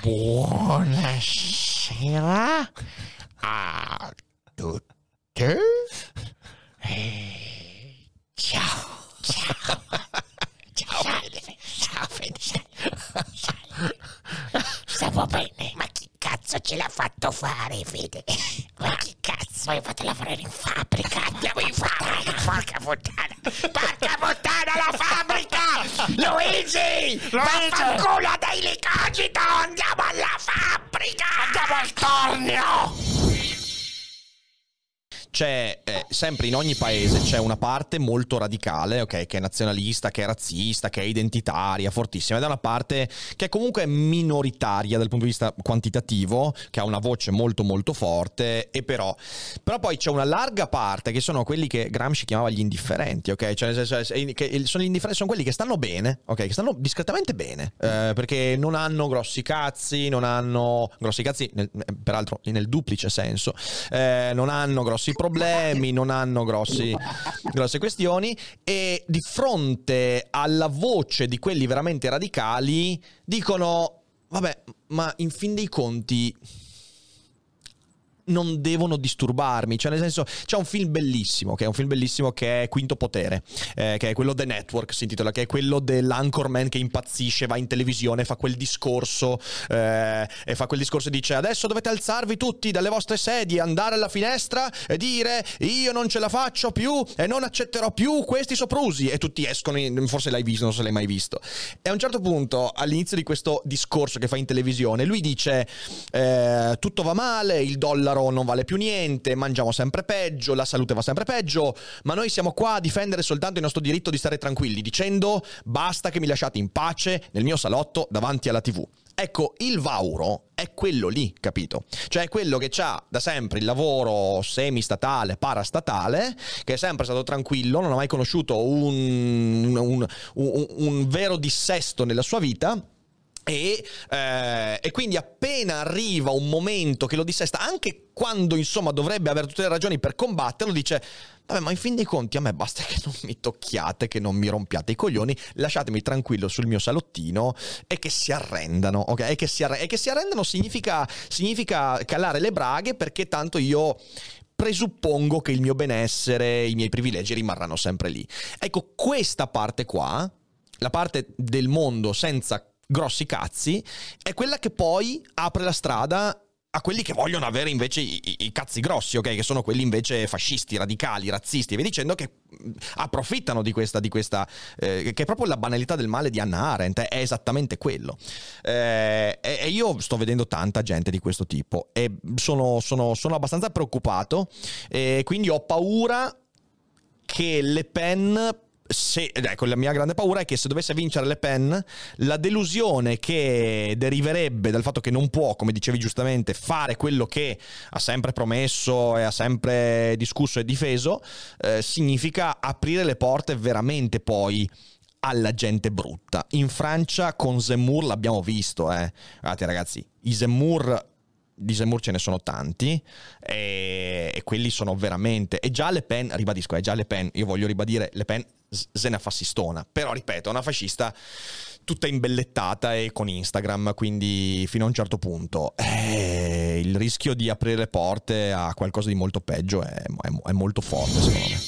buonasera a tutti. Eh, ciao. Ciao. Ciao, Fede. Ciao, Fede. Stavo bene. Ma chi cazzo ce l'ha fatto fare, Fede? Ma chi cazzo? Poi fate lavorare in fabbrica. Andiamo in fabbrica. Porca puttana. Porca puttana la fabbrica! Luigi! Vaffanculo dai licogito! Andiamo alla fabbrica! Andiamo al tornio! C'è eh, sempre in ogni paese c'è una parte molto radicale, ok, che è nazionalista, che è razzista, che è identitaria, fortissima, ed è una parte che è comunque minoritaria dal punto di vista quantitativo, che ha una voce molto molto forte, e però, però poi c'è una larga parte che sono quelli che Gramsci chiamava gli indifferenti, ok? Cioè, eh, che sono gli indifferenti, sono quelli che stanno bene, ok? Che stanno discretamente bene, eh, perché non hanno grossi cazzi, non hanno grossi cazzi, nel, peraltro nel duplice senso, eh, non hanno grossi problemi, non hanno grossi, grosse questioni. E di fronte alla voce di quelli veramente radicali dicono, vabbè, ma in fin dei conti non devono disturbarmi. Cioè, nel senso, c'è un film bellissimo, che è un film bellissimo che è Quinto Potere, eh, che è quello The Network, si intitola, che è quello dell'anchorman che impazzisce, va in televisione, fa quel discorso, eh, e fa quel discorso e dice adesso dovete alzarvi tutti dalle vostre sedie, andare alla finestra e dire io non ce la faccio più e non accetterò più questi soprusi. E tutti escono, in, forse l'hai visto, non se l'hai mai visto. E a un certo punto, all'inizio di questo discorso che fa in televisione, lui dice eh, tutto va male, il dollaro non vale più niente, mangiamo sempre peggio, la salute va sempre peggio, ma noi siamo qua a difendere soltanto il nostro diritto di stare tranquilli, dicendo basta che mi lasciate in pace nel mio salotto davanti alla TV. Ecco, il Vauro è quello lì, capito? Cioè è quello che ha da sempre il lavoro semi-statale, parastatale, che è sempre stato tranquillo, non ha mai conosciuto un, un, un, un vero dissesto nella sua vita e, eh, e, quindi appena arriva un momento che lo dissesta, anche quando insomma dovrebbe avere tutte le ragioni per combatterlo, dice: Vabbè, ma in fin dei conti a me basta che non mi tocchiate, che non mi rompiate i coglioni, lasciatemi tranquillo sul mio salottino e che si arrendano, ok? E che si, arre- e che si arrendano significa, significa calare le braghe perché tanto io presuppongo che il mio benessere, i miei privilegi rimarranno sempre lì. Ecco, questa parte qua, la parte del mondo senza grossi cazzi, è quella che poi apre la strada a quelli che vogliono avere invece i, i, i, cazzi grossi, ok? Che sono quelli invece fascisti, radicali, razzisti, e via dicendo che approfittano di questa, di questa eh, che è proprio la banalità del male di Hannah Arendt, è esattamente quello. Eh, e, e, io sto vedendo tanta gente di questo tipo e sono, sono, sono abbastanza preoccupato e quindi ho paura che Le Pen se, ecco, la mia grande paura è che se dovesse vincere Le Pen, la delusione che deriverebbe dal fatto che non può, come dicevi giustamente, fare quello che ha sempre promesso e ha sempre discusso e difeso, eh, significa aprire le porte veramente poi alla gente brutta. In Francia con Zemmour l'abbiamo visto, eh. Guardate ragazzi, Zemmour di Zemmour ce ne sono tanti e, e quelli sono veramente... E già Le Pen, ribadisco, è già Le Pen, io voglio ribadire, Le Pen se ne fascistona, però ripeto, è una fascista tutta imbellettata e con Instagram, quindi fino a un certo punto eh, il rischio di aprire porte a qualcosa di molto peggio è, è- è molto forte secondo me.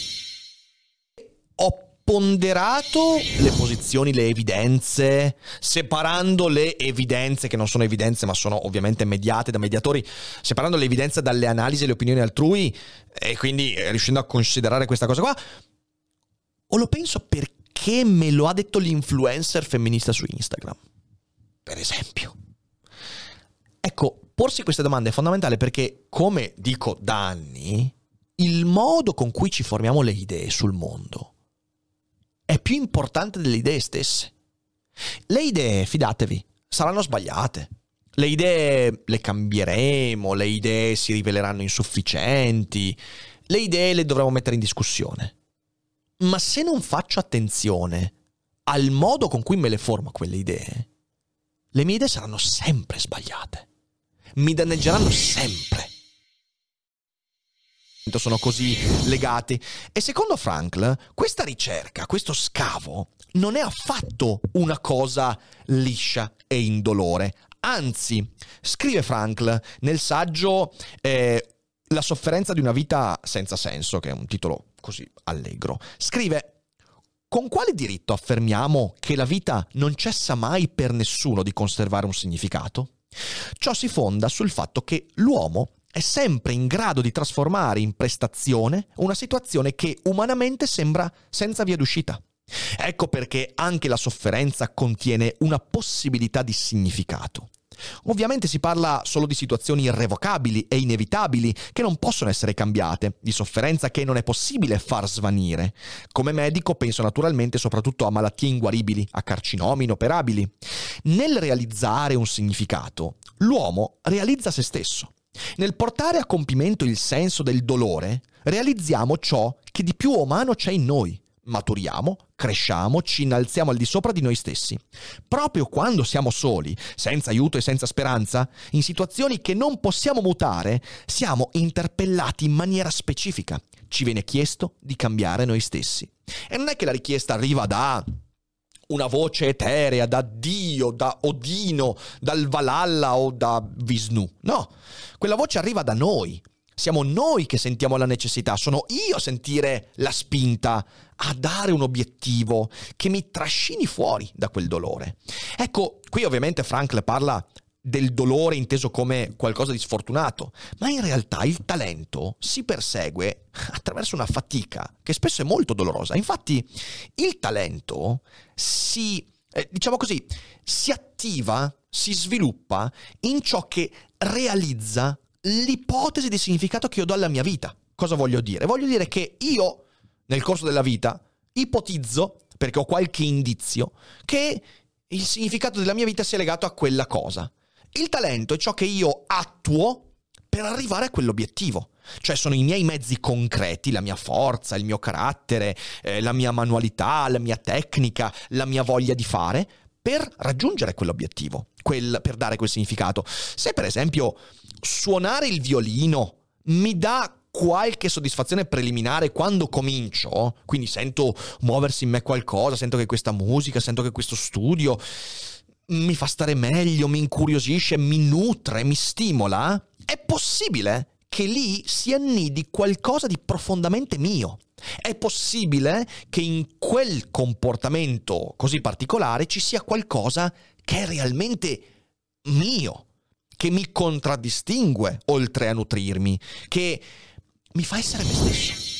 Ho ponderato le posizioni, le evidenze, separando le evidenze che non sono evidenze ma sono ovviamente mediate da mediatori, separando le evidenze dalle analisi e le opinioni altrui e quindi eh, riuscendo a considerare questa cosa qua. O lo penso perché me lo ha detto l'influencer femminista su Instagram, per esempio. Ecco, porsi queste domande è fondamentale perché, come dico da anni, il modo con cui ci formiamo le idee sul mondo è più importante delle idee stesse. Le idee, fidatevi, saranno sbagliate. Le idee le cambieremo, le idee si riveleranno insufficienti, le idee le dovremo mettere in discussione. Ma se non faccio attenzione al modo con cui me le formo quelle idee, le mie idee saranno sempre sbagliate. Mi danneggeranno sempre sono così legati. E secondo Frankl, questa ricerca, questo scavo, non è affatto una cosa liscia e indolore. Anzi, scrive Frankl nel saggio eh, La sofferenza di una vita senza senso, che è un titolo così allegro, scrive con quale diritto affermiamo che la vita non cessa mai per nessuno di conservare un significato? Ciò si fonda sul fatto che l'uomo è sempre in grado di trasformare in prestazione una situazione che umanamente sembra senza via d'uscita. Ecco perché anche la sofferenza contiene una possibilità di significato. Ovviamente si parla solo di situazioni irrevocabili e inevitabili che non possono essere cambiate, di sofferenza che non è possibile far svanire. Come medico penso naturalmente soprattutto a malattie inguaribili, a carcinomi inoperabili. Nel realizzare un significato, l'uomo realizza se stesso. Nel portare a compimento il senso del dolore, realizziamo ciò che di più umano c'è in noi. Maturiamo, cresciamo, ci innalziamo al di sopra di noi stessi. Proprio quando siamo soli, senza aiuto e senza speranza, in situazioni che non possiamo mutare, siamo interpellati in maniera specifica. Ci viene chiesto di cambiare noi stessi. E non è che la richiesta arriva da una voce eterea, da Dio, da Odino, dal Valhalla o da Vishnu. No, quella voce arriva da noi. Siamo noi che sentiamo la necessità, sono io a sentire la spinta a dare un obiettivo che mi trascini fuori da quel dolore. Ecco, qui ovviamente Frankl parla del dolore inteso come qualcosa di sfortunato, ma in realtà il talento si persegue attraverso una fatica che spesso è molto dolorosa. Infatti il talento si, eh, diciamo così, si attiva, si sviluppa in ciò che realizza l'ipotesi di significato che io do alla mia vita. Cosa voglio dire? Voglio dire che io, nel corso della vita, ipotizzo, perché ho qualche indizio, che il significato della mia vita sia legato a quella cosa. Il talento è ciò che io attuo per arrivare a quell'obiettivo. Cioè sono i miei mezzi concreti, la mia forza, il mio carattere, eh, la mia manualità, la mia tecnica, la mia voglia di fare per raggiungere quell'obiettivo, quel, per dare quel significato. Se per esempio suonare il violino mi dà qualche soddisfazione preliminare quando comincio, quindi sento muoversi in me qualcosa, sento che questa musica, sento che questo studio mi fa stare meglio, mi incuriosisce, mi nutre, mi stimola, è possibile che lì si annidi qualcosa di profondamente mio. È possibile che in quel comportamento così particolare ci sia qualcosa che è realmente mio, che mi contraddistingue oltre a nutrirmi, che mi fa essere me stesso.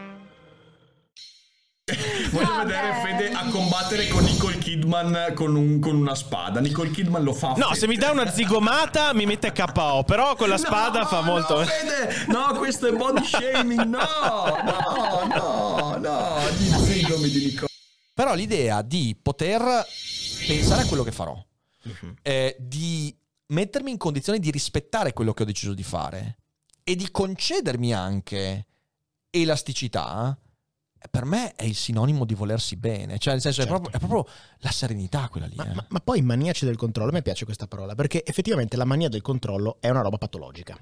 Voglio Vabbè. vedere Fede a combattere con Nicole Kidman con, un- con una spada. Nicole Kidman lo fa. No, Fede. se mi dai una zigomata mi mette KO, però con la spada No, fa molto... No, Fede, no, questo è body shaming. No, no, no, no. Gli zigomi di Nicole. Però l'idea di poter pensare a quello che farò, eh, di mettermi in condizione di rispettare quello che ho deciso di fare e di concedermi anche elasticità, eh, per me è il sinonimo di volersi bene. Cioè, nel senso, è, Certo. proprio, è proprio la serenità quella lì. Ma, eh. ma- ma poi maniaci del controllo, a me piace questa parola, perché effettivamente la mania del controllo è una roba patologica.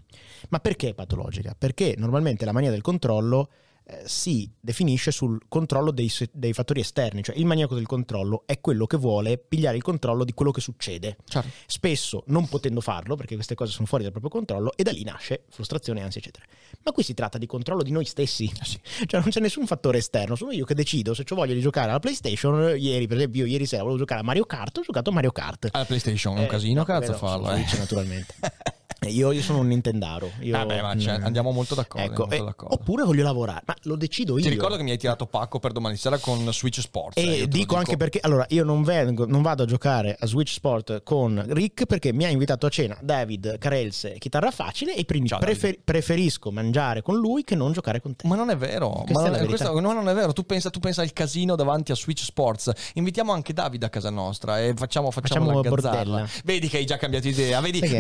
Ma perché è patologica? Perché normalmente la mania del controllo eh, si definisce sul controllo dei, dei fattori esterni, cioè il maniaco del controllo è quello che vuole pigliare il controllo di quello che succede. Certo. Spesso non potendo farlo, perché queste cose sono fuori dal proprio controllo, e da lì nasce frustrazione, ansia, eccetera. Ma qui si tratta di controllo di noi stessi. Cioè non c'è nessun fattore esterno, sono io che decido se ho voglia di giocare alla PlayStation. Ieri, per esempio, io ieri sera volevo giocare a Mario Kart, ho giocato a Mario Kart. Alla PlayStation è un Eh, casino, no, cazzo, no, farlo. su eh. Naturalmente. Eh, Io, io sono un Nintendaro. Io, Vabbè, ma cioè, andiamo molto d'accordo, Ecco, molto eh, d'accordo. oppure voglio lavorare, ma lo decido io. Ti ricordo che mi hai tirato pacco per domani sera con Switch Sports. eh, io E te lo dico anche perché, allora, io non, vengo, non vado a giocare a Switch Sport con Rick perché mi ha invitato a cena David Carelse, chitarra facile, e quindi prefer- preferisco mangiare con lui che non giocare con te. Ma non è vero, ma non è, questo- no, non è vero. Tu pensa, tu pensa al casino davanti a Switch Sports. Invitiamo anche Davide a casa nostra e facciamo, facciamo, Facciamo la gazzarra. bordella. Vedi che hai già cambiato idea. Vedi, Sai che-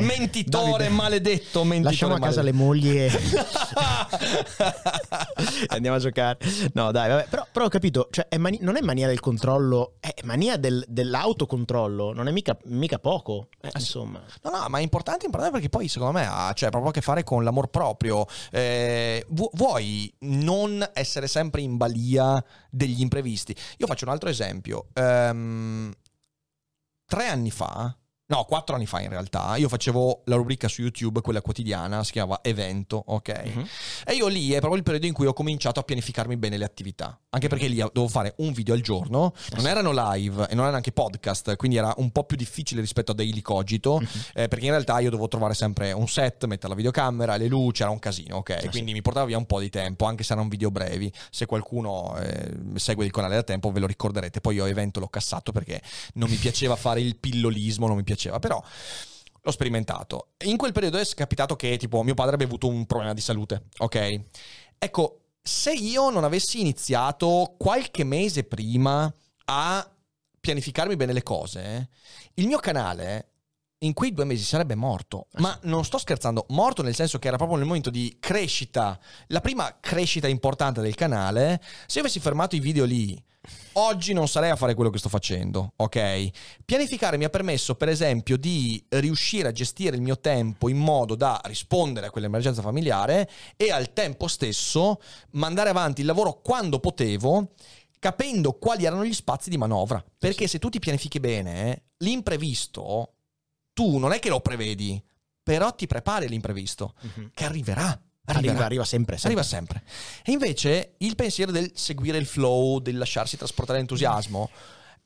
mentitore maledetto. Mentitore Lasciamo a casa le maledetto. mogli e andiamo a giocare. No, dai, vabbè. Però, però ho capito, cioè, è mani- non è mania del controllo, è mania del- dell'autocontrollo. Non è mica, mica poco. Eh, insomma. No, no, ma è importante, importante perché poi secondo me ha cioè, proprio a che fare con l'amor proprio. Eh, vu- vuoi non essere sempre in balia degli imprevisti? Io faccio un altro esempio. Ehm, tre anni fa, no, quattro anni fa in realtà, io facevo la rubrica su YouTube, quella quotidiana, si chiamava Evento, ok? Mhm. E io lì è proprio il periodo in cui ho cominciato a pianificarmi bene le attività. Anche perché lì dovevo fare un video al giorno, non erano live e non erano anche podcast, quindi era un po' più difficile rispetto a Daily Cogito, eh, perché in realtà io dovevo trovare sempre un set, mettere la videocamera, le luci, era un casino, ok? Quindi mi portava via un po' di tempo, anche se erano video brevi. Se qualcuno eh, segue il canale da tempo ve lo ricorderete, poi io evento l'ho cassato perché non mi piaceva fare il pillolismo, non mi piaceva, però... L'ho sperimentato. In quel periodo è capitato che, tipo, mio padre abbia avuto un problema di salute, ok? Ecco, se io non avessi iniziato qualche mese prima a pianificarmi bene le cose, il mio canale in quei due mesi sarebbe morto. Ma non sto scherzando, morto nel senso che era proprio nel momento di crescita, la prima crescita importante del canale. Se io avessi fermato i video lì, oggi non sarei a fare quello che sto facendo, ok? Pianificare mi ha permesso, per esempio, di riuscire a gestire il mio tempo in modo da rispondere a quell'emergenza familiare e al tempo stesso mandare avanti il lavoro quando potevo, capendo quali erano gli spazi di manovra. Perché se tu ti pianifichi bene, l'imprevisto, tu non è che lo prevedi, però ti prepari all'imprevisto, che arriverà. Arriverà. Arriva, arriva sempre, sempre. Arriva sempre. E invece il pensiero del seguire il flow, del lasciarsi trasportare l'entusiasmo,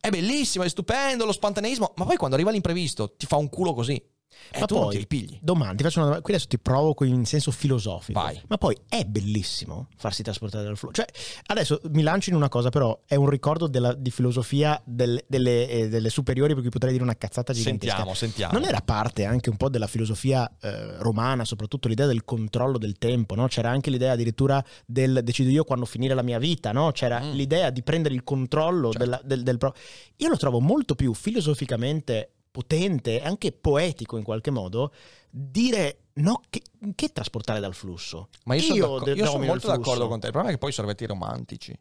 è bellissimo, è stupendo, lo spontaneismo, ma poi quando arriva l'imprevisto ti fa un culo così. E Ma poi, ti ripigli. domanda, ti faccio una domanda, qui adesso ti provoco in senso filosofico. Vai. Ma poi è bellissimo farsi trasportare dal flow. Cioè, adesso mi lancio in una cosa, però è un ricordo della- di filosofia del- delle, eh, delle superiori, per cui potrei dire una cazzata gigantesca. Sentiamo, sentiamo. Non era parte anche un po' della filosofia eh, romana, soprattutto l'idea del controllo del tempo, no? C'era anche l'idea addirittura del decido io quando finire la mia vita, no? C'era Mm. l'idea di prendere il controllo Certo. della- del, del pro- Io lo trovo molto più filosoficamente potente anche poetico in qualche modo dire no che, che trasportare dal flusso. Ma io sono, io sono domino il molto d'accordo con te. Il problema è che poi sono avvetti romantici.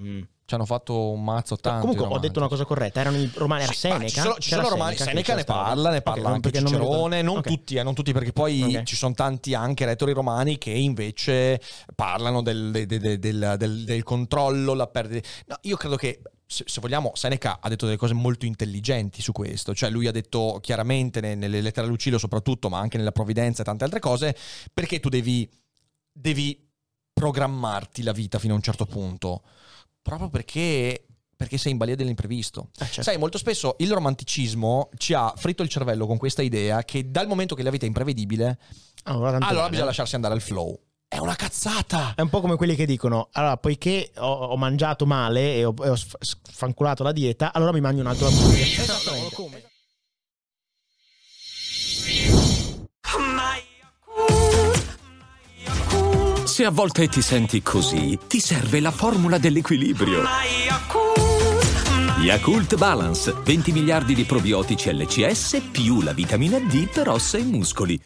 Mm. Ci hanno fatto un mazzo tanto. Comunque i ho detto una cosa corretta, erano i romani, era Seneca? Ci sono, ci sono romani, che Seneca ne parla, ne parla anche non mi ricordo. Cicerone, non Ok. tutti, eh, non tutti perché poi Ok. ci sono tanti anche retori romani che invece parlano del, de- de- de- del- del- del controllo, la perdita. No, io credo che se, se vogliamo, Seneca ha detto delle cose molto intelligenti su questo, cioè lui ha detto chiaramente ne- nelle lettere a Lucilio soprattutto, ma anche nella Provvidenza e tante altre cose, perché tu devi, devi programmarti la vita fino a un certo punto, proprio perché, perché sei in balia dell'imprevisto. Ah, certo. Sai, molto spesso il romanticismo ci ha fritto il cervello con questa idea che dal momento che la vita è imprevedibile, Allora, allora bisogna lasciarsi andare al flow. È una cazzata! È un po' come quelli che dicono: Allora, poiché ho, ho mangiato male e ho, e ho sf- sfanculato la dieta, allora mi mangio un altro hamburger. Esattamente. Se a volte ti senti così, ti serve la formula dell'equilibrio. Yakult Balance, 20 miliardi di probiotici LCS più la vitamina D per ossa e muscoli.